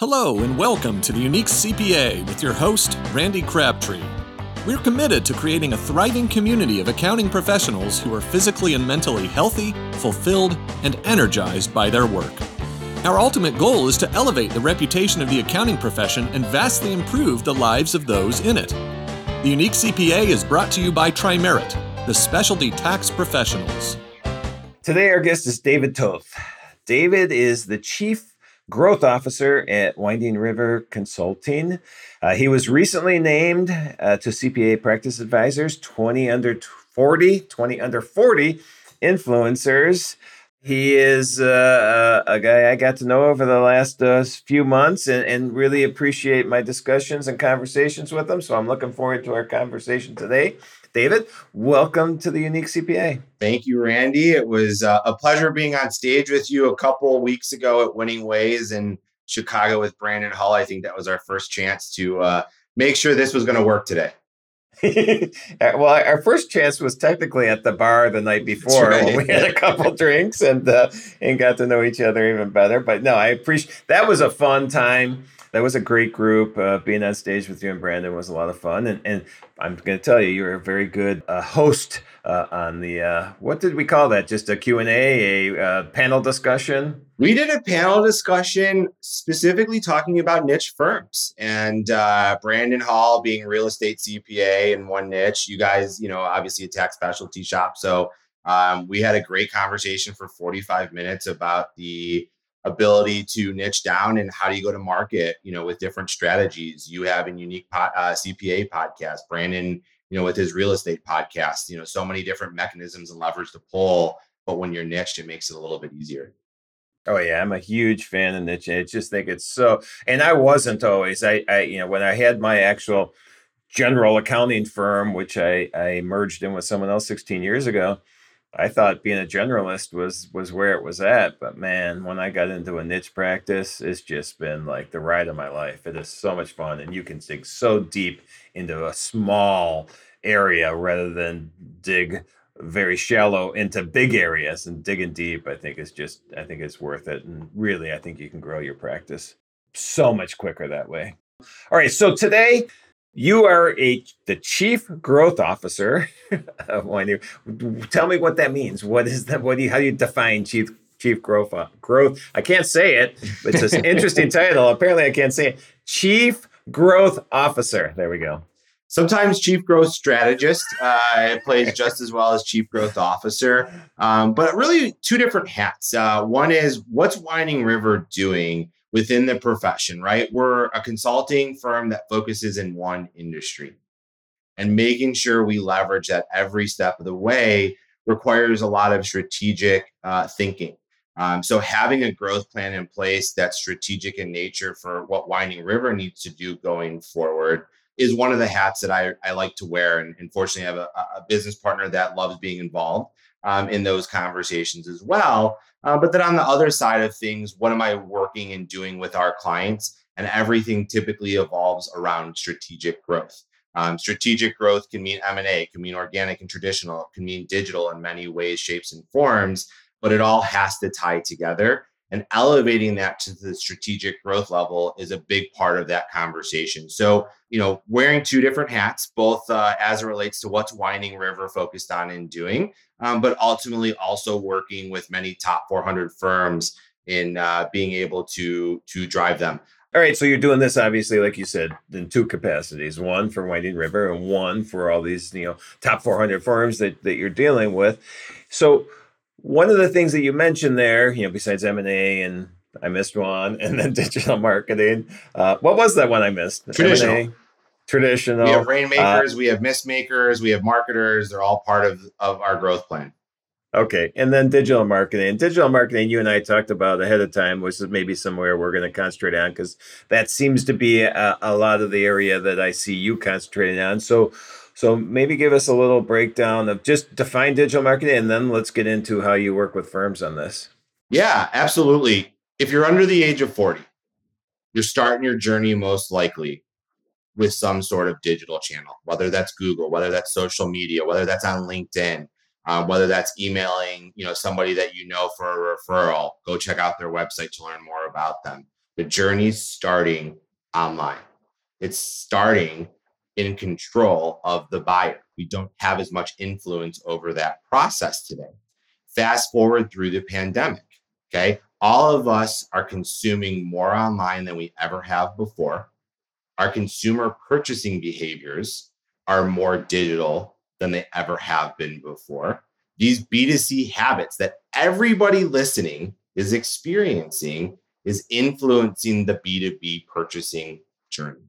Hello, and welcome to the Unique CPA with your host, Randy Crabtree. We're committed to creating a thriving community of accounting professionals who are physically and mentally healthy, fulfilled, and energized by their work. Our ultimate goal is to elevate the reputation of the accounting profession and vastly improve the lives of those in it. The Unique CPA is brought to you by Tri-Merit, the specialty tax professionals. Today, our guest is David Toth. David is the Chief Growth Officer at Winding River Consulting. Uh, he was recently named uh, to CPA Practice Advisors 20 under 40, 20 under 40 influencers. He is uh, a guy I got to know over the last uh, few months and, and really appreciate my discussions and conversations with him. So I'm looking forward to our conversation today. David, welcome to the Unique CPA. Thank you, Randy. It was uh, a pleasure being on stage with you a couple weeks ago at Winning Ways in Chicago with Brandon Hall. I think that was our first chance to uh, make sure this was going to work today. well, our first chance was technically at the bar the night before right. when we had a couple drinks and uh, and got to know each other even better. But no, I appreciate that was a fun time that was a great group. Uh, being on stage with you and Brandon was a lot of fun. And, and I'm going to tell you, you're a very good uh, host uh, on the, uh, what did we call that? Just a Q&A, a uh, panel discussion? We did a panel discussion specifically talking about niche firms and uh, Brandon Hall being real estate CPA in one niche. You guys, you know, obviously a tax specialty shop. So um, we had a great conversation for 45 minutes about the ability to niche down and how do you go to market you know with different strategies you have a unique po- uh, cpa podcast brandon you know with his real estate podcast you know so many different mechanisms and levers to pull but when you're niched it makes it a little bit easier Oh yeah, I'm a huge fan of niche. I just think it's so, and I wasn't always. I, I, you know, when I had my actual general accounting firm, which I, I merged in with someone else 16 years ago, I thought being a generalist was was where it was at, but man, when I got into a niche practice, it's just been like the ride of my life. It is so much fun, and you can dig so deep into a small area rather than dig very shallow into big areas and digging deep. I think is just I think it's worth it, and really, I think you can grow your practice so much quicker that way. All right, so today you are a the chief growth officer of Winding. Tell me what that means. What is that? What do you, how do you define chief chief growth growth? I can't say it. It's an interesting title. Apparently, I can't say it. Chief growth officer. There we go. Sometimes chief growth strategist. Uh, plays just as well as chief growth officer. Um, but really, two different hats. Uh, one is what's Winding River doing within the profession, right? We're a consulting firm that focuses in one industry. And making sure we leverage that every step of the way requires a lot of strategic uh, thinking. Um, so, having a growth plan in place that's strategic in nature for what Winding River needs to do going forward is one of the hats that I, I like to wear. And, fortunately, I have a, a business partner that loves being involved um, in those conversations as well. Uh, but then on the other side of things, what am I working and doing with our clients? And everything typically evolves around strategic growth. Um, strategic growth can mean M&A, can mean organic and traditional, can mean digital in many ways, shapes, and forms, but it all has to tie together. And elevating that to the strategic growth level is a big part of that conversation. So, you know, wearing two different hats, both uh, as it relates to what's Winding River focused on and doing, um, but ultimately also working with many top 400 firms in uh, being able to to drive them. All right, so you're doing this obviously, like you said, in two capacities: one for Winding River, and one for all these you know top 400 firms that that you're dealing with. So one of the things that you mentioned there, you know, besides M and A and I missed one, and then digital marketing. Uh, what was that one I missed? Traditional. M&A, traditional. We have rainmakers, uh, we have mist makers, we have marketers. They're all part of of our growth plan. Okay, and then digital marketing. Digital marketing, you and I talked about ahead of time, which is maybe somewhere we're going to concentrate on because that seems to be a, a lot of the area that I see you concentrating on. So, so maybe give us a little breakdown of just define digital marketing, and then let's get into how you work with firms on this. Yeah, absolutely. If you're under the age of 40, you're starting your journey most likely with some sort of digital channel, whether that's Google, whether that's social media, whether that's on LinkedIn, uh, whether that's emailing, you know, somebody that you know for a referral. Go check out their website to learn more about them. The journey's starting online. It's starting in control of the buyer. We don't have as much influence over that process today. Fast forward through the pandemic. Okay. All of us are consuming more online than we ever have before. Our consumer purchasing behaviors are more digital than they ever have been before. These B2C habits that everybody listening is experiencing is influencing the B2B purchasing journey.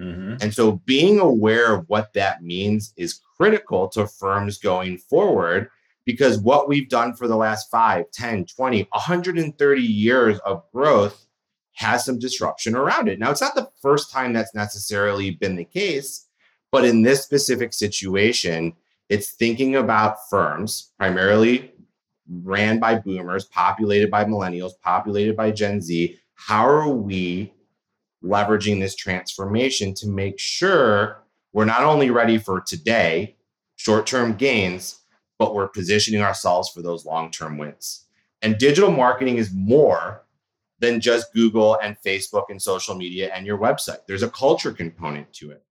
Mm-hmm. And so being aware of what that means is critical to firms going forward because what we've done for the last 5, 10, 20, 130 years of growth has some disruption around it. Now, it's not the first time that's necessarily been the case, but in this specific situation, it's thinking about firms primarily ran by boomers, populated by millennials, populated by Gen Z. How are we leveraging this transformation to make sure we're not only ready for today, short term gains, but we're positioning ourselves for those long term wins? And digital marketing is more than just Google and Facebook and social media and your website. There's a culture component to it,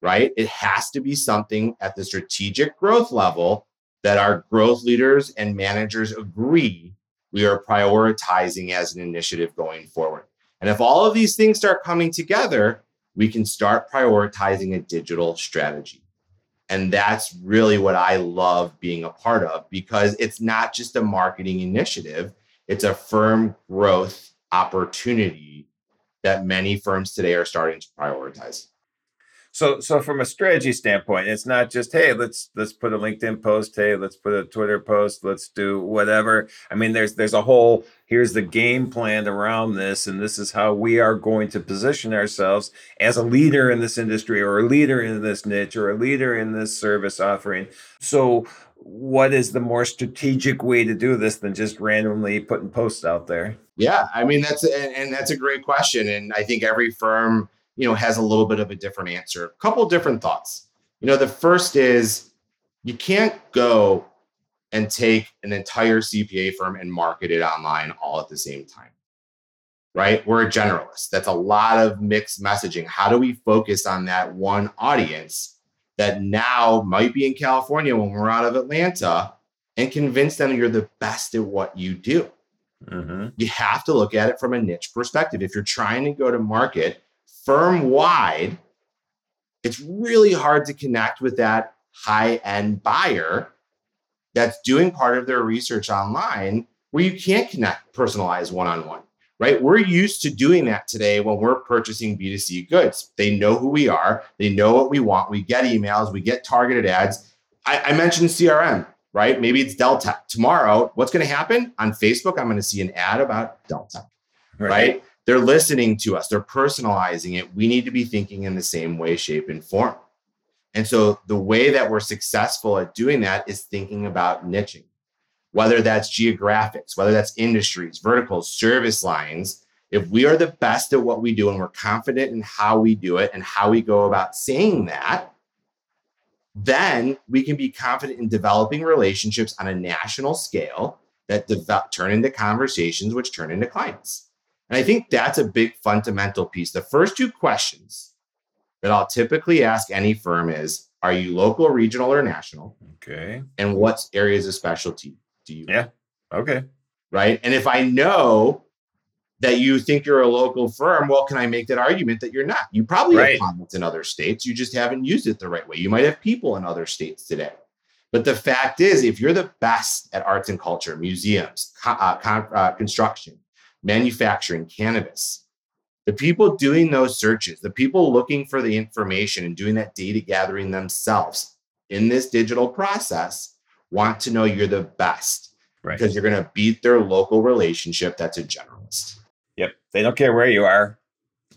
right? It has to be something at the strategic growth level that our growth leaders and managers agree we are prioritizing as an initiative going forward. And if all of these things start coming together, we can start prioritizing a digital strategy. And that's really what I love being a part of because it's not just a marketing initiative, it's a firm growth opportunity that many firms today are starting to prioritize. So, so from a strategy standpoint, it's not just hey, let's let's put a LinkedIn post, hey, let's put a Twitter post, let's do whatever. I mean, there's there's a whole here's the game plan around this, and this is how we are going to position ourselves as a leader in this industry, or a leader in this niche, or a leader in this service offering. So, what is the more strategic way to do this than just randomly putting posts out there? Yeah, I mean that's and, that's a great question, and I think every firm you know, has a little bit of a different answer. A couple different thoughts. You know, the first is you can't go and take an entire CPA firm and market it online all at the same time. Right? We're a generalist. That's a lot of mixed messaging. How do we focus on that one audience that now might be in California when we're out of Atlanta and convince them you're the best at what you do? Mm-hmm. You have to look at it from a niche perspective. If you're trying to go to market firm wide, it's really hard to connect with that high end buyer that's doing part of their research online where you can't connect personalized one on one, right? We're used to doing that today when we're purchasing B2C goods. They know who we are, they know what we want. We get emails, we get targeted ads. I, I mentioned CRM, right? Maybe it's Delta. Tomorrow, what's going to happen on Facebook? I'm going to see an ad about Delta, right? right? They're listening to us, they're personalizing it. We need to be thinking in the same way, shape, and form. And so the way that we're successful at doing that is thinking about niching, whether that's geographics, whether that's industries, verticals, service lines. If we are the best at what we do and we're confident in how we do it and how we go about saying that, then we can be confident in developing relationships on a national scale that develop, turn into conversations, which turn into clients. And I think that's a big fundamental piece. The first two questions that I'll typically ask any firm is Are you local, regional, or national? Okay. And what areas of specialty do you? Yeah. Okay. Right. And if I know that you think you're a local firm, well, can I make that argument that you're not? You probably right. have clients in other states. You just haven't used it the right way. You might have people in other states today. But the fact is, if you're the best at arts and culture, museums, uh, con- uh, construction, manufacturing cannabis. The people doing those searches, the people looking for the information and doing that data gathering themselves in this digital process want to know you're the best right. because you're going to beat their local relationship that's a generalist. Yep. They don't care where you are.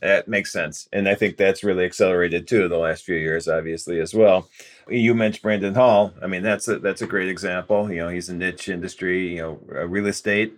That makes sense. And I think that's really accelerated too the last few years, obviously, as well. You mentioned Brandon Hall. I mean, that's a, that's a great example. You know, he's a niche industry, you know, real estate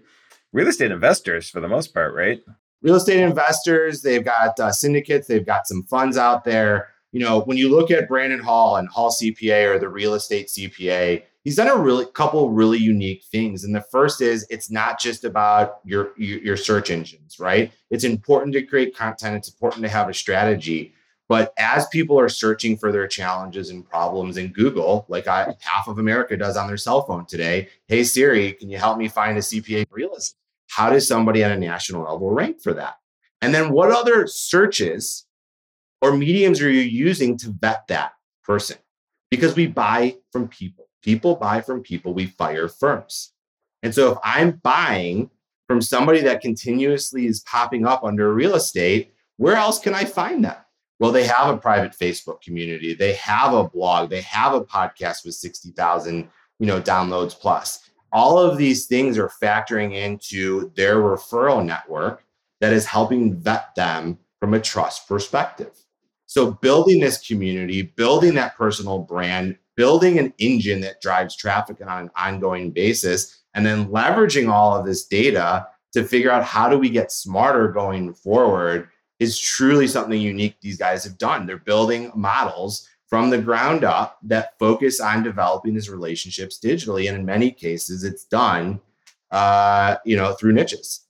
real estate investors for the most part, right? Real estate investors, they've got uh, syndicates, they've got some funds out there. You know, when you look at Brandon Hall and Hall CPA or the real estate CPA, he's done a really couple really unique things. And the first is it's not just about your, your your search engines, right? It's important to create content. It's important to have a strategy. But as people are searching for their challenges and problems in Google, like I, half of America does on their cell phone today, hey Siri, can you help me find a CPA real estate? How does somebody at a national level rank for that? And then what other searches or mediums are you using to vet that person? Because we buy from people. People buy from people. We fire firms. And so if I'm buying from somebody that continuously is popping up under real estate, where else can I find that? Well, they have a private Facebook community. They have a blog. They have a podcast with 60,000, you know, downloads plus. All of these things are factoring into their referral network that is helping vet them from a trust perspective. So building this community, building that personal brand, building an engine that drives traffic on an ongoing basis, and then leveraging all of this data to figure out how do we get smarter going forward is truly something unique these guys have done. They're building models from the ground up that focus on developing these relationships digitally, and in many cases, it's done, uh, you know, through niches.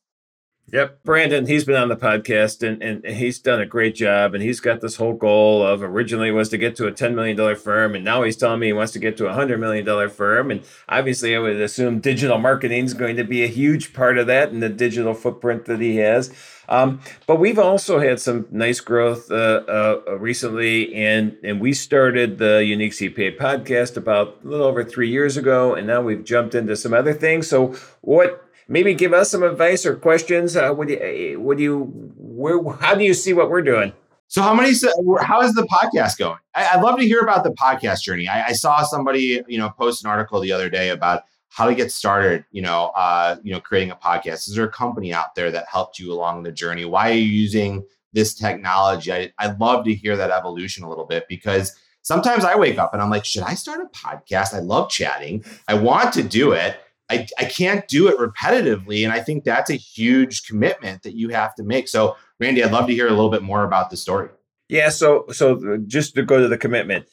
Yep. Brandon, he's been on the podcast and, and he's done a great job. And he's got this whole goal of originally was to get to a $10 million firm. And now he's telling me he wants to get to a $100 million firm. And obviously, I would assume digital marketing is going to be a huge part of that and the digital footprint that he has. Um, but we've also had some nice growth uh, uh, recently, and and we started the Unique CPA podcast about a little over three years ago, and now we've jumped into some other things. So, what maybe give us some advice or questions. Uh, do you, what do you, where, how do you see what we're doing? So how many, how is the podcast going? I, would love to hear about the podcast journey. I, I, saw somebody, you know, post an article the other day about how to get started, you know, uh, you know, creating a podcast. Is there a company out there that helped you along the journey? Why are you using this technology? I, I'd love to hear that evolution a little bit because sometimes I wake up and I'm like, should I start a podcast? I love chatting. I want to do it I, I can't do it repetitively. And I think that's a huge commitment that you have to make. So, Randy, I'd love to hear a little bit more about the story. Yeah. So, so just to go to the commitment,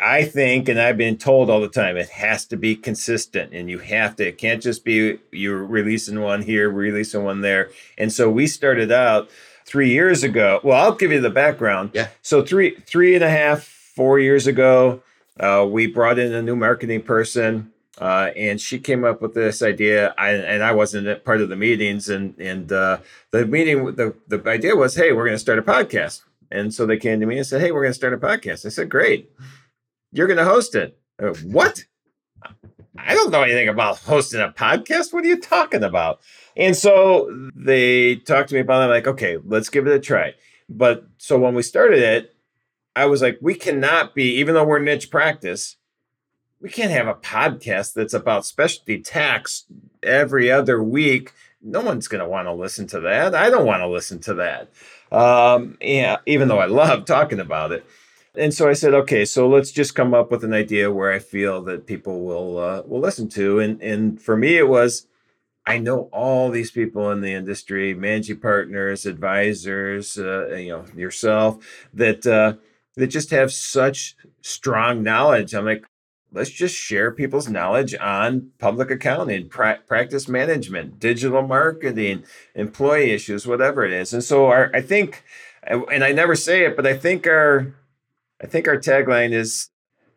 I think, and I've been told all the time, it has to be consistent and you have to, it can't just be you're releasing one here, releasing one there. And so we started out three years ago. Well, I'll give you the background. Yeah. So three, three and a half, four years ago, uh, we brought in a new marketing person uh, and she came up with this idea, I, and I wasn't part of the meetings. And and uh, the meeting, the the idea was, hey, we're going to start a podcast. And so they came to me and said, hey, we're going to start a podcast. I said, great, you're going to host it. Uh, what? I don't know anything about hosting a podcast. What are you talking about? And so they talked to me about it. I'm like, okay, let's give it a try. But so when we started it, I was like, we cannot be, even though we're niche practice, we can't have a podcast that's about specialty tax every other week. No one's going to want to listen to that. I don't want to listen to that. Um, yeah, even though I love talking about it. And so I said, okay, so let's just come up with an idea where I feel that people will uh, will listen to. And and for me, it was I know all these people in the industry, managing partners, advisors, uh, you know, yourself that uh, that just have such strong knowledge. I'm like, let's just share people's knowledge on public accounting, pra- practice management, digital marketing, employee issues, whatever it is. And so our, I think, and I never say it, but I think our, I think our tagline is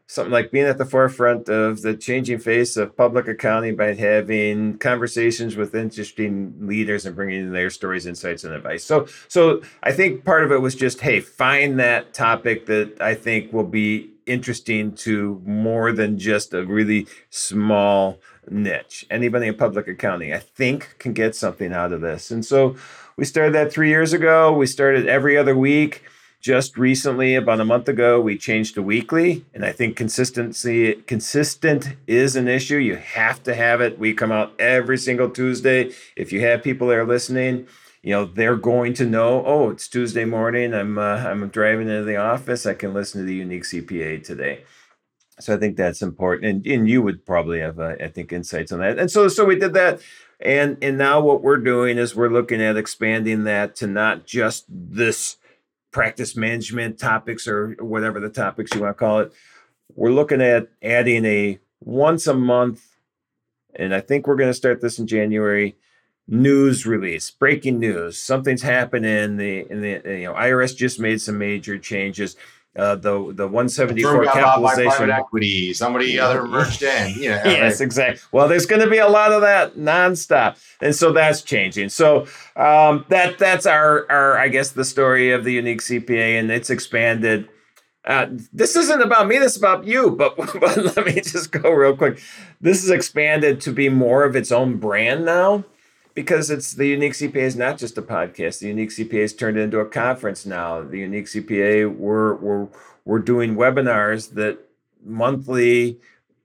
something like being at the forefront of the changing face of public accounting by having conversations with interesting leaders and bringing their stories, insights, and advice. So, so I think part of it was just, hey, find that topic that I think will be interesting to more than just a really small niche. Anybody in public accounting, I think, can get something out of this. And so we started that three years ago. We started every other week. Just recently, about a month ago, we changed to weekly, and I think consistency consistent is an issue. You have to have it. We come out every single Tuesday. If you have people that are listening, you know they're going to know oh it's tuesday morning i'm uh, i'm driving into the office i can listen to the unique cpa today so i think that's important and, and you would probably have uh, i think insights on that and so so we did that and and now what we're doing is we're looking at expanding that to not just this practice management topics or whatever the topics you want to call it we're looking at adding a once a month, and I think we're going to start this in January. News release, breaking news. Something's happening. The in the you know IRS just made some major changes. Uh, the the 174 capitalization private equity. Somebody other merged in. You know, yes, right. exactly. Well, there's going to be a lot of that nonstop, and so that's changing. So um, that that's our our I guess the story of the unique CPA, and it's expanded. Uh, this isn't about me. This is about you. But, but let me just go real quick. This is expanded to be more of its own brand now because it's the unique CPA is not just a podcast. The unique CPA is turned into a conference now. The unique CPA we're we're we're doing webinars that monthly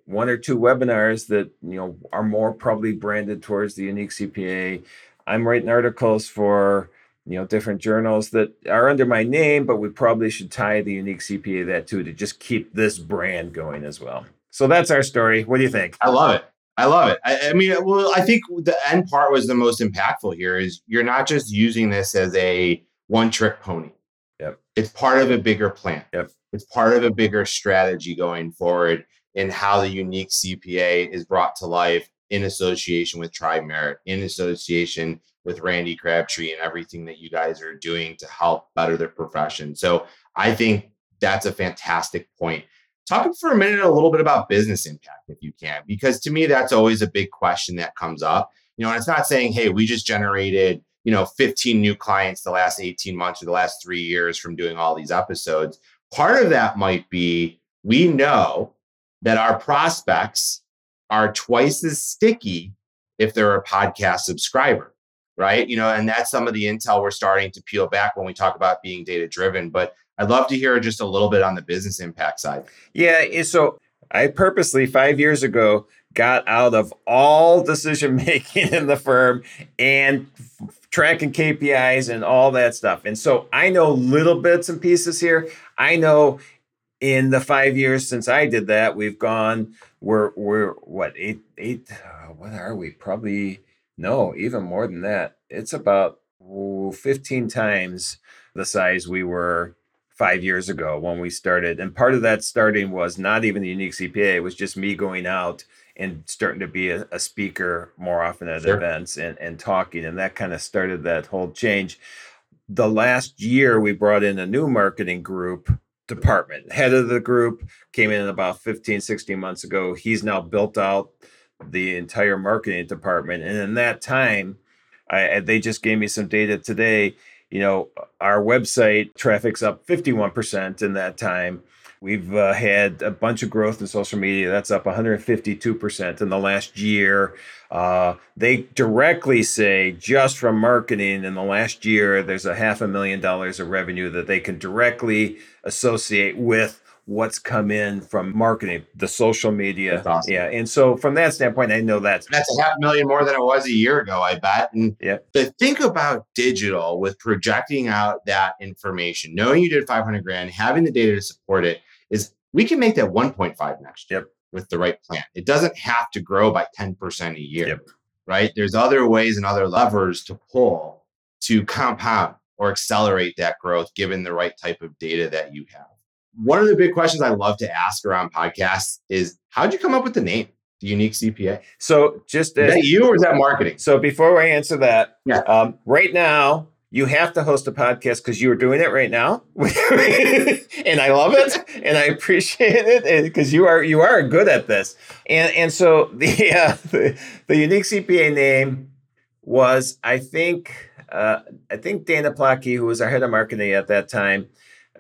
one or two webinars that you know are more probably branded towards the unique CPA. I'm writing articles for you know different journals that are under my name, but we probably should tie the unique CPA that too to just keep this brand going as well. So that's our story. What do you think? I love it. I love it. I, I, mean, well, I think the end part was the most impactful here is you're not just using this as a one trick pony. Yep. It's part of a bigger plan. Yep. It's part of a bigger strategy going forward in how the unique CPA is brought to life in association with Tri-Merit, in association with Randy Crabtree and everything that you guys are doing to help better the profession. So I think that's a fantastic point. Talk for a minute a little bit about business impact, if you can, because to me, that's always a big question that comes up. You know, and it's not saying, hey, we just generated, you know, 15 new clients the last 18 months or the last three years from doing all these episodes. Part of that might be we know that our prospects are twice as sticky if they're a podcast subscriber, right? You know, and that's some of the intel we're starting to peel back when we talk about being data driven. But I'd love to hear just a little bit on the business impact side. Yeah. So I purposely five years ago got out of all decision making in the firm and tracking KPIs and all that stuff. And so I know little bits and pieces here. I know in the five years since I did that, we've gone, we're, we're what, eight, eight, uh, what are we? Probably, no, even more than that. It's about 15 times the size we were five years ago when we started. And part of that starting was not even the unique CPA, it was just me going out and starting to be a, a speaker more often at sure. events and, and talking. And that kind of started that whole change. The last year, we brought in a new marketing group department. Head of the group came in about 15, 16 months ago. He's now built out the entire marketing department. And in that time, I, they just gave me some data today you know, our website traffic's up 51% in that time. We've uh, had a bunch of growth in social media. That's up 152% in the last year. Uh, they directly say just from marketing in the last year, there's a half a million dollars of revenue that they can directly associate with what's come in from marketing, the social media. Awesome. Yeah. And so from that standpoint, I know that's that's a half million more than it was a year ago, I bet. And yeah. to think about digital with projecting out that information, knowing you did 500 grand, having the data to support it is we can make that 1.5 next year yep. with the right plan. It doesn't have to grow by 10% a year. Yep. Right. There's other ways and other levers to pull to compound or accelerate that growth given the right type of data that you have one of the big questions I love to ask around podcasts is how'd you come up with the name? The unique CPA. So just is that you or is that marketing? So before I answer that, yeah. Um, right now you have to host a podcast because you are doing it right now, and I love it and I appreciate it because you are you are good at this. And and so the uh, the, the unique CPA name was I think uh, I think Dana Placky, who was our head of marketing at that time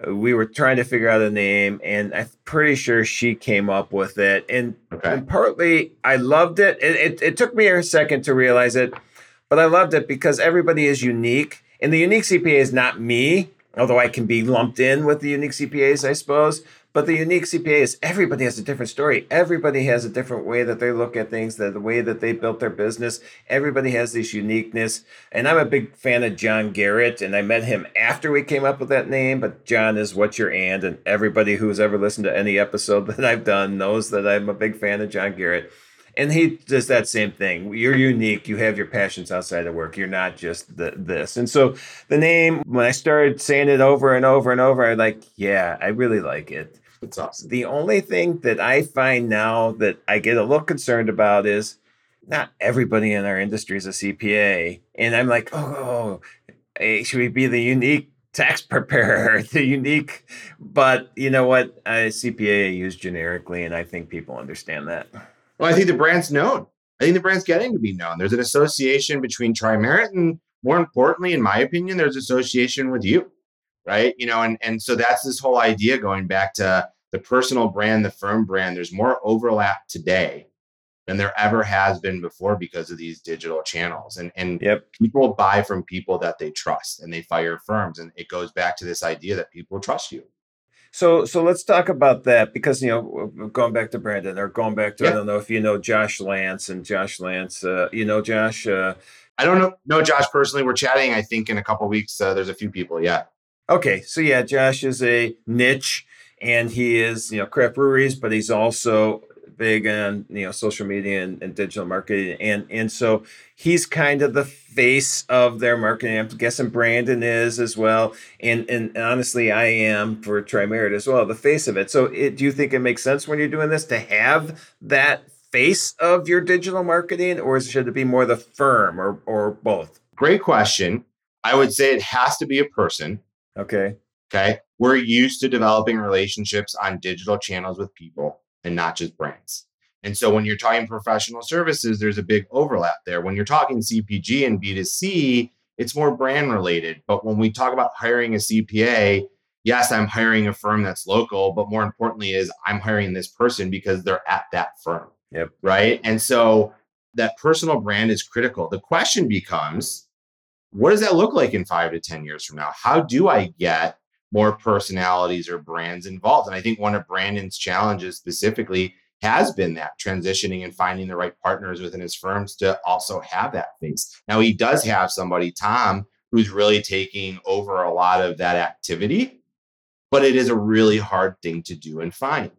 we were trying to figure out a name and i'm pretty sure she came up with it and, okay. and partly i loved it. It, it it took me a second to realize it but i loved it because everybody is unique and the unique cpa is not me although i can be lumped in with the unique cpas i suppose but the unique CPA is everybody has a different story. Everybody has a different way that they look at things, the, way that they built their business. Everybody has this uniqueness. And I'm a big fan of John Garrett, and I met him after we came up with that name. But John is what you're and, and everybody who's ever listened to any episode that I've done knows that I'm a big fan of John Garrett. And he does that same thing. You're unique. You have your passions outside of work. You're not just the, this. And so the name, when I started saying it over and over and over, I'm like, yeah, I really like it Awesome. The only thing that I find now that I get a little concerned about is not everybody in our industry is a CPA. And I'm like, oh, eh, should we be the unique tax preparer, the unique? But you know what? A CPA I use generically, and I think people understand that. Well, I think the brand's known. I think the brand's getting to be known. There's an association between Tri-Merit and more importantly, in my opinion, there's association with you, right? You know, and, and so that's this whole idea going back to the personal brand, the firm brand. There's more overlap today than there ever has been before because of these digital channels. And, and yep. people buy from people that they trust and they fire firms. And it goes back to this idea that people trust you. So so let's talk about that because you know going back to Brandon or going back to I don't know if you know Josh Lance and Josh Lance, uh, you know Josh. Uh, I don't know know Josh personally. We're chatting. I think in a couple weeks. Uh, there's a few people. Yeah. Okay, so yeah, Josh is a niche, and he is you know craft breweries, but he's also big on you know social media and, and, digital marketing. And and so he's kind of the face of their marketing. I'm guessing brandon is as well. And and honestly i am for Tri-Merit as well the face of it. So it, do you think it makes sense when you're doing this to have that face of your digital marketing or should it be more the firm or or both? Great question. I would say it has to be a person. Okay okay we're used to developing relationships on digital channels with people and not just brands. And so when you're talking professional services, there's a big overlap there. When you're talking CPG and B2C, it's more brand related. But when we talk about hiring a CPA, yes, I'm hiring a firm that's local, but more importantly is I'm hiring this person because they're at that firm. Yep. Right. And so that personal brand is critical. The question becomes, what does that look like in five to 10 years from now? How do I get more personalities or brands involved. And I think one of Brandon's challenges specifically has been that transitioning and finding the right partners within his firms to also have that face. Now he does have somebody, Tom, who's really taking over a lot of that activity, but it is a really hard thing to do and find.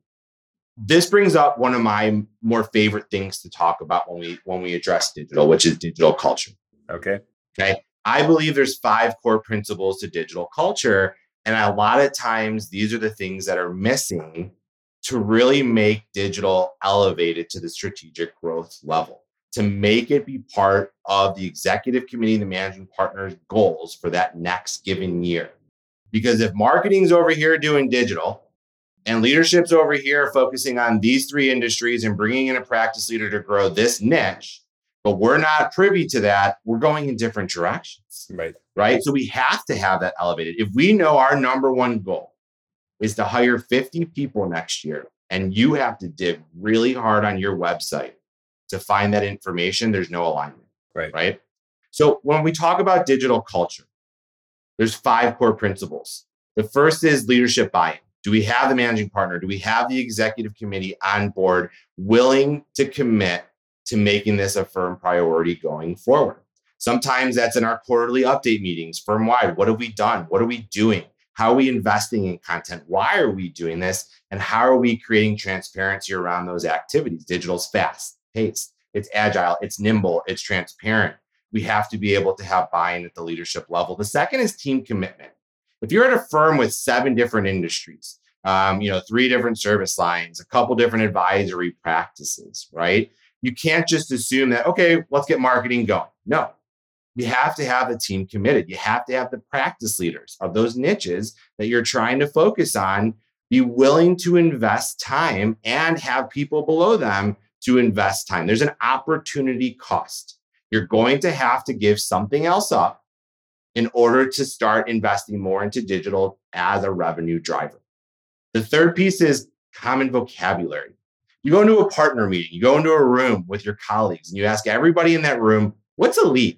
This brings up one of my more favorite things to talk about when we when we address digital, which is digital culture. Okay. Okay. I believe there's five core principles to digital culture and a lot of times, these are the things that are missing to really make digital elevated to the strategic growth level, to make it be part of the executive committee and the managing partner's goals for that next given year. Because if marketing's over here doing digital and leadership's over here focusing on these three industries and bringing in a practice leader to grow this niche, but we're not privy to that, we're going in different directions. Right right? So we have to have that elevated. If we know our number one goal is to hire 50 people next year, and you have to dig really hard on your website to find that information, there's no alignment. Right. Right. So when we talk about digital culture, there's five core principles. The first is leadership buy-in. Do we have the managing partner? Do we have the executive committee on board willing to commit to making this a firm priority going forward? Sometimes that's in our quarterly update meetings, firm wide. What have we done? What are we doing? How are we investing in content? Why are we doing this? And how are we creating transparency around those activities? Digital's fast paced, it's agile, it's nimble, it's transparent. We have to be able to have buy in at the leadership level. The second is team commitment. If you're at a firm with seven different industries, um, you know, three different service lines, a couple different advisory practices, right? You can't just assume that, okay, let's get marketing going. No, you have to have a team committed. You have to have the practice leaders of those niches that you're trying to focus on be willing to invest time and have people below them to invest time. There's an opportunity cost. You're going to have to give something else up in order to start investing more into digital as a revenue driver. The third piece is common vocabulary. You go into a partner meeting, you go into a room with your colleagues, and you ask everybody in that room, what's a lead?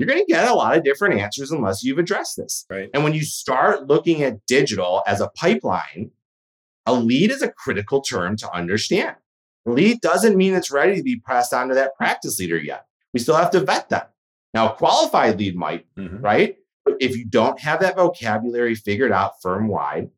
you're going to get a lot of different answers unless you've addressed this. Right. And when you start looking at digital as a pipeline, a lead is a critical term to understand. A lead doesn't mean it's ready to be passed on to that practice leader yet. We still have to vet them. Now, a qualified lead might, mm-hmm. right? If you don't have that vocabulary figured out firm wide,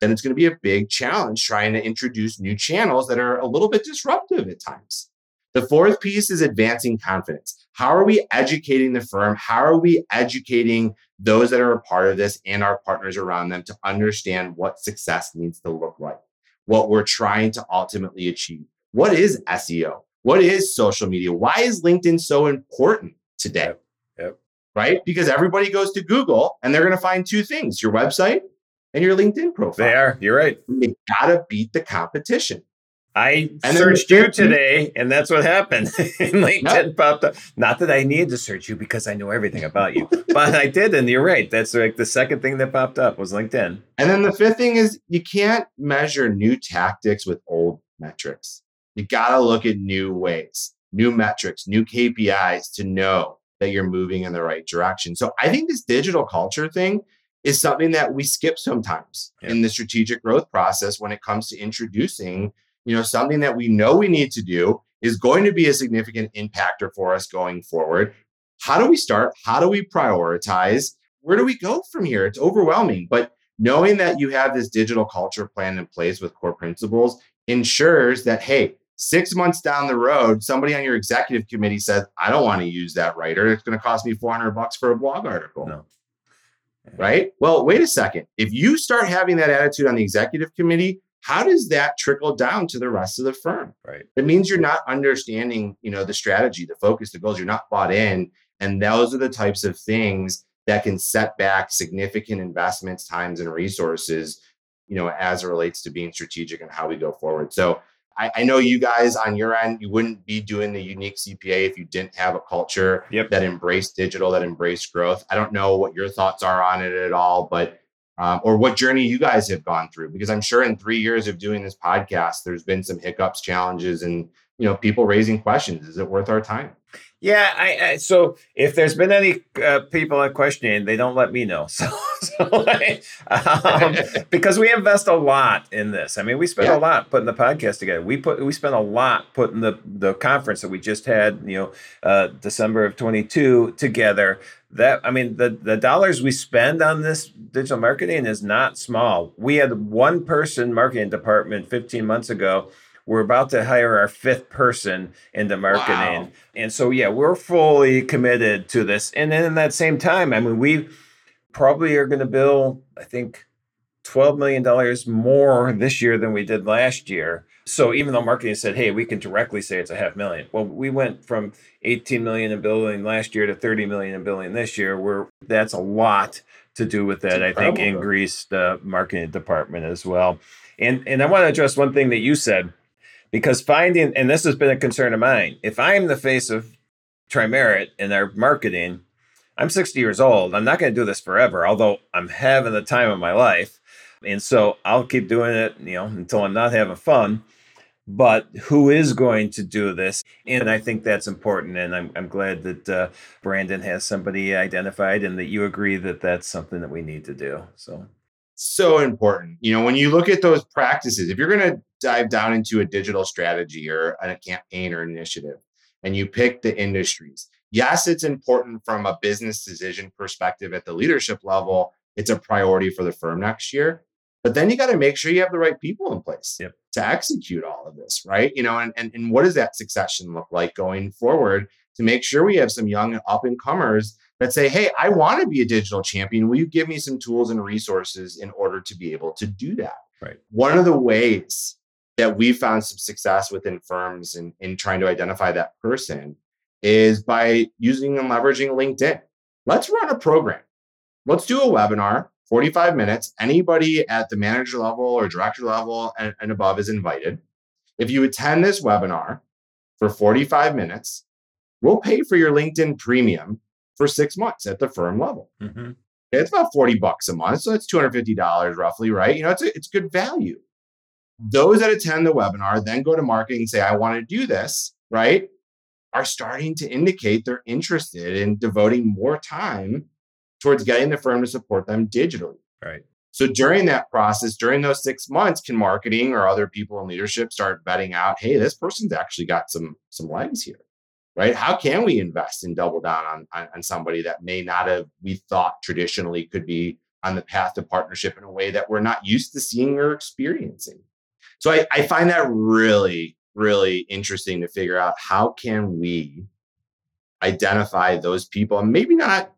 then it's going to be a big challenge trying to introduce new channels that are a little bit disruptive at times. The fourth piece is advancing confidence. How are we educating the firm? How are we educating those that are a part of this and our partners around them to understand what success needs to look like, what we're trying to ultimately achieve. What is SEO? What is social media? Why is LinkedIn so important today? Yep. Yep. Right? Because everybody goes to Google and they're going to find two things your website and your LinkedIn profile. They are. You're right. You got to beat the competition. I And searched you today, and that's what happened. LinkedIn Yep. popped up. Not that I needed to search you because I know everything about you, but I did, and you're right. That's like the second thing that popped up was LinkedIn. And then the fifth thing is you can't measure new tactics with old metrics. You got to look at new ways, new metrics, new KPIs to know that you're moving in the right direction. So I think this digital culture thing is something that we skip sometimes Yeah. in the strategic growth process when it comes to introducing, you know, something that we know we need to do is going to be a significant impactor for us going forward. How do we start? How do we prioritize? Where do we go from here? It's overwhelming, but knowing that you have this digital culture plan in place with core principles ensures that hey six months down the road somebody on your executive committee says i don't want to use that writer it's going to cost me 400 bucks for a blog article No. Right? Well wait a second. If you start having that attitude on the executive committee how does that trickle down to the rest of the firm? Right. it means you're not understanding you know the strategy the focus the goals. You're not bought in. And those are the types of things that can set back significant investments times and resources you know as it relates to being strategic and how we go forward. So I, I know you guys on your end you wouldn't be doing the unique cpa if you didn't have a culture Yep. that embraced digital that embraced growth i don't know what your thoughts are on it at all but um, or what journey you guys have gone through because i'm sure in three years of doing this podcast there's been some hiccups challenges and you know people raising questions is it worth our time Yeah, I, I so if there's been any uh, people that questioning, they don't let me know. So, so I, um, because we invest a lot in this. I mean, we spend Yeah. a lot putting the podcast together. We put we spent a lot putting the the conference that we just had, you know, uh, December of 22 together. That I mean, the the dollars we spend on this digital marketing is not small. We had one person marketing department 15 months ago. We're about to hire our fifth person into marketing. Wow. And so, yeah, we're fully committed to this. And then in that same time, I mean, we probably are going to bill, I think, $12 million more this year than we did last year. So even though marketing said, hey, we can directly say it's a half million. Well, we went from 18 million in billing last year to 30 million in billing this year. Where that's a lot to do with that. I think increased the marketing department as well. And and I want to address one thing that you said because finding and this has been a concern of mine. If I'm the face of Tri-Merit in our marketing, I'm 60 years old. I'm not going to do this forever, although I'm having the time of my life. And so I'll keep doing it, you know, until I'm not having fun. But who is going to do this? And I think that's important. And I'm, I'm glad that uh, Brandon has somebody identified and that you agree that that's something that we need to do. So, so important. You know, when you look at those practices, if you're going to dive down into a digital strategy or a campaign or initiative, and you pick the industries, yes, it's important from a business decision perspective at the leadership level. It's a priority for the firm next year. But then you got to make sure you have the right people in place Yep. to execute all of this, right? You know, and, and and what does that succession look like going forward to make sure we have some young up and comers that say, hey, I want to be a digital champion. Will you give me some tools and resources in order to be able to do that? Right. One of the ways that we found some success within firms in, in trying to identify that person is by using and leveraging LinkedIn. Let's run a program. Let's do a webinar, 45 minutes. Anybody at the manager level or director level and, and above is invited. If you attend this webinar for 45 minutes, we'll pay for your LinkedIn premium for six months at the firm level. mhm. It's about 40 bucks a month. So that's $250 roughly, right? You know, it's, a, it's good value. Those that attend the webinar then go to marketing and say, I want to do this, right? Are starting to indicate they're interested in devoting more time towards getting the firm to support them digitally. right. So during that process, during those six months, can marketing or other people in leadership start vetting out, hey, this person's actually got some some legs here, right? How can we invest and double down on, on, on somebody that may not have we thought traditionally could be on the path to partnership in a way that we're not used to seeing or experiencing? So I, I find that really, really interesting to figure out how can we identify those people and maybe not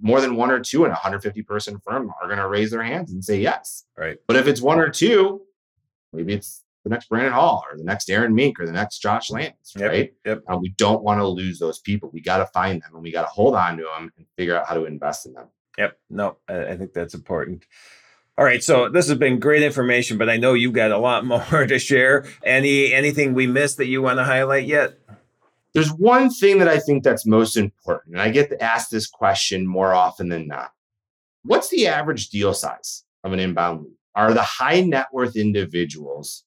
more than one or two in a 150 person firm are going to raise their hands and say yes. Right. But if it's one or two, maybe it's the next Brandon Hall or the next Aaron Mink or the next Josh Lance, Yep, right? yep. Um, we don't want to lose those people. We got to find them and we got to hold on to them and figure out how to invest in them. Yep. No, I, I think that's important. All right. So this has been great information, but I know you've got a lot more to share. Any anything we missed that you want to highlight yet? There's one thing that I think that's most important, and I get to ask this question more often than not. What's the average deal size of an inbound lead? Are the high net worth individuals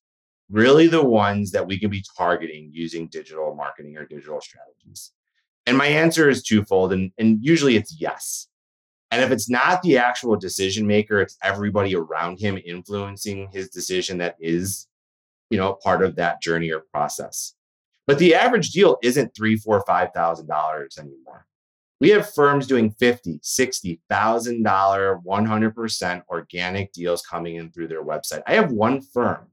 really the ones that we can be targeting using digital marketing or digital strategies? And my answer is twofold, and, and usually it's yes. And if it's not the actual decision maker, it's everybody around him influencing his decision that is, you know, part of that journey or process. But the average deal isn't three, four, five thousand dollars anymore. We have firms doing fifty, sixty thousand dollar, one hundred percent organic deals coming in through their website. I have one firm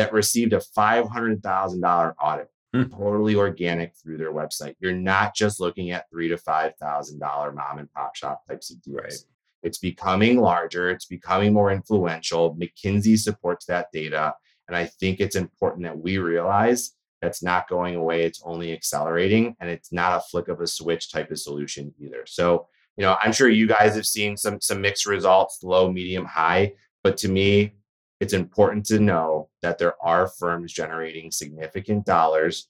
that received a five hundred thousand dollar audit, Hmm. totally organic through their website. You're not just looking at three to five thousand dollar mom and pop shop types of deals. Right. It's becoming larger. It's becoming more influential. McKinsey supports that data. And I think it's important that we realize that's not going away. It's only accelerating and it's not a flick of a switch type of solution either. So, you know, I'm sure you guys have seen some some mixed results, low, medium, high. But to me, it's important to know that there are firms generating significant dollars,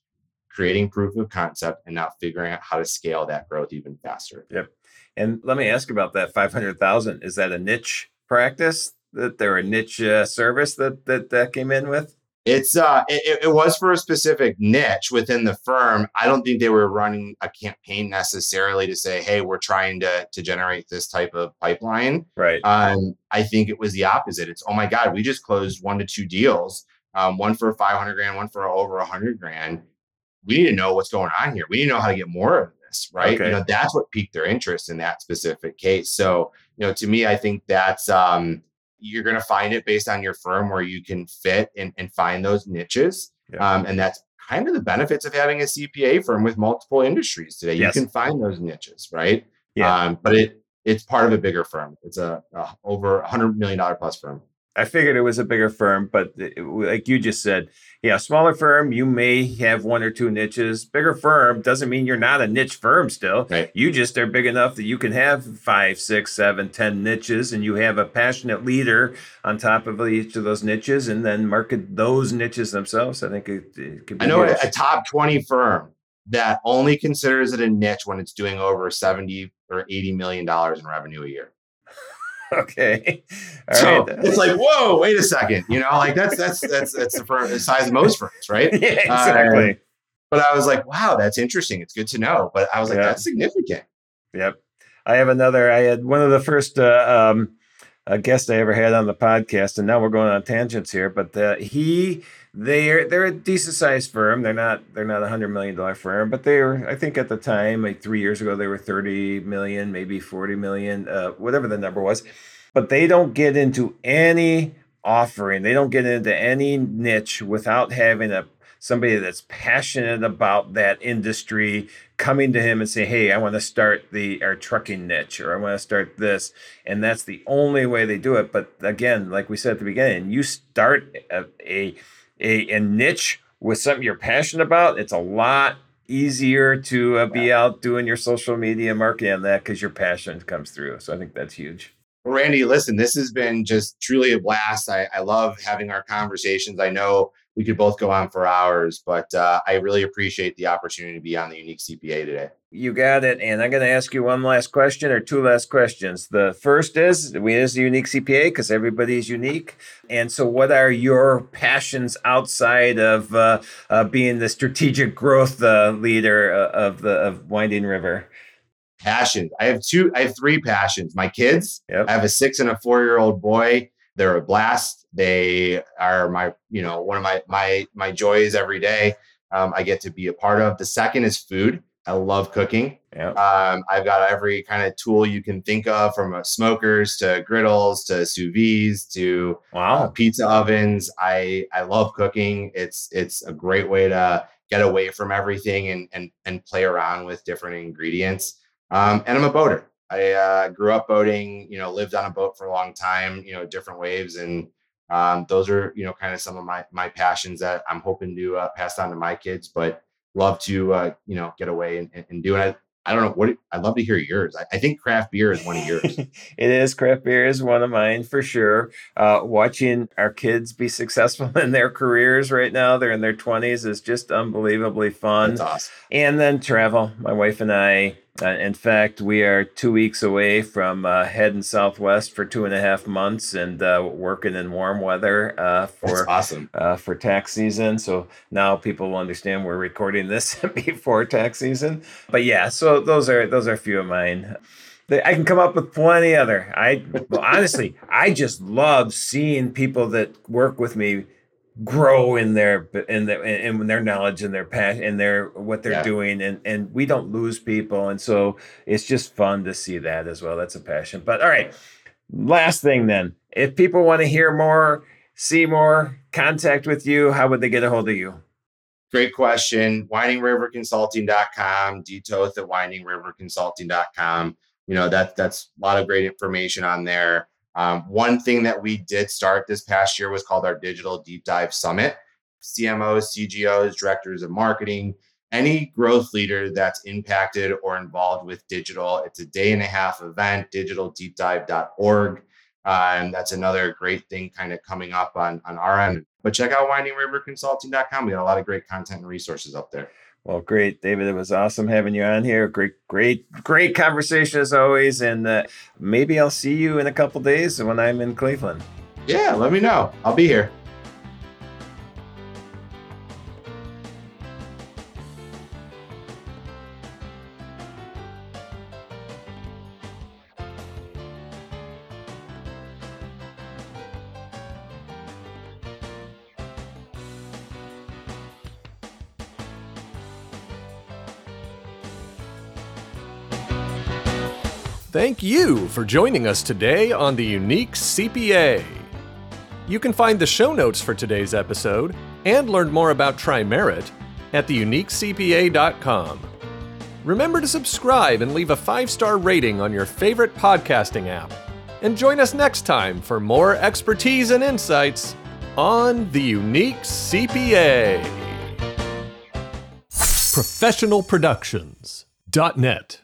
creating proof of concept, and now figuring out how to scale that growth even faster. Yep. And let me ask about that five hundred thousand. Is that a niche practice? That they're a niche uh, service that that that came in with? It's uh, it, it was for a specific niche within the firm. I don't think they were running a campaign necessarily to say, "Hey, we're trying to to generate this type of pipeline." Right. Um, I think it was the opposite. It's, "Oh my God, we just closed one to two deals, um, one for five hundred grand, one for over a hundred grand. We need to know what's going on here. We need to know how to get more of this, right? Okay. You know, that's what piqued their interest in that specific case. So, you know, to me, I think that's um, you're going to find it based on your firm where you can fit and, and find those niches. Yeah. Um, and that's kind of the benefits of having a CPA firm with multiple industries today. Yes. You can find those niches, right? Yeah. Um, but it it's part of a bigger firm. It's a, a over a hundred million dollar plus firm. I figured it was a bigger firm, but it- like you just said, yeah, smaller firm, you may have one or two niches. Bigger firm doesn't mean you're not a niche firm still. Right. You just are big enough that you can have five, six, seven, ten niches, and you have a passionate leader on top of each of those niches, and then market those niches themselves. I think it, it could be. I know huge. a, a top 20 firm that only considers it a niche when it's doing over 70 or 80 million dollars in revenue a year. Okay. All so right. it's like, whoa, wait a second. You know, like that's that's that's that's the, firm, the size of most firms, right? yeah, exactly. But I was like, wow, that's interesting. It's good to know. But I was like, Yeah. that's significant. Yep. I have another. I had one of the first uh, um, uh, guest I ever had on the podcast, and now we're going on tangents here. But uh, he, they're they're a decent sized firm. They're not they're not a hundred million dollar firm, but they were. I think at the time, like three years ago, they were thirty million, maybe forty million, uh, whatever the number was. But they don't get into any offering. They don't get into any niche without having a somebody that's passionate about that industry coming to him and say, "Hey, I want to start the our trucking niche, or I want to start this," and that's the only way they do it. But again, like we said at the beginning, you start a a, a, a niche with something you're passionate about. It's a lot easier to uh, be out doing your social media marketing on that because your passion comes through. So I think that's huge. Well, Randy, listen, this has been just truly a blast. I, I love having our conversations. I know we could both go on for hours, but uh, I really appreciate the opportunity to be on the Unique CPA today. You got it. And I'm going to ask you one last question or two last questions. The first is we is the unique CPA because everybody's unique. And so, what are your passions outside of uh, uh, being the strategic growth uh, leader uh, of the of Winding River? Passions. I have two, I have three passions. My kids, Yep. I have a six and a four year old boy. They're a blast. They are my, you know, one of my my my joys every day. Um, I get to be a part of. The second is food. I love cooking. Yeah. Um, I've got every kind of tool you can think of, from uh, smokers to griddles to sous vides to uh, pizza ovens. I I love cooking. It's it's a great way to get away from everything and and and play around with different ingredients. Um, and I'm a boater. I uh, grew up boating, you know, lived on a boat for a long time, you know, different waves. And um, those are, you know, kind of some of my, my passions that I'm hoping to uh, pass on to my kids, but love to, uh, you know, get away and, and do it. I don't know what I'd love to hear yours. I, I think craft beer is one of yours. it is craft beer is one of mine for sure. Uh, watching our kids be successful in their careers right now, they're in their twenties, is just unbelievably fun. That's awesome. And then travel. My wife and I uh, in fact, we are two weeks away from uh, heading southwest for two and a half months and uh, working in warm weather uh, for That's awesome uh, for tax season. So now people will understand we're recording this before tax season. But yeah, so those are those are a few of mine. I can come up with plenty other. I well, honestly, I just love seeing people that work with me grow in their in their in their knowledge and their passion and their what they're yeah. doing and and we don't lose people and so it's just fun to see that as well. That's a passion. But all right last thing then. If people want to hear more see more contact with you how would they get a hold of you? Great question. Windingriverconsulting.com detoth at windingriverconsulting.com you know that that's a lot of great information on there um, one thing that we did start this past year was called our Digital Deep Dive Summit. CMOs, CGOs, directors of marketing, any growth leader that's impacted or involved with digital. It's a day and a half event, digitaldeepdive.org. Uh, and that's another great thing kind of coming up on, on our end. But check out windingriverconsulting.com. We got a lot of great content and resources up there. Well, great, David. It was awesome having you on here. Great, great, great conversation as always. And uh, maybe I'll see you in a couple days when I'm in Cleveland. Yeah, let me know. I'll be here. You for joining us today on the Unique CPA. You can find the show notes for today's episode and learn more about Tri-Merit at theuniquecpa.com. Remember to subscribe and leave a five star rating on your favorite podcasting app. And join us next time for more expertise and insights on the Unique CPA. ProfessionalProductions.net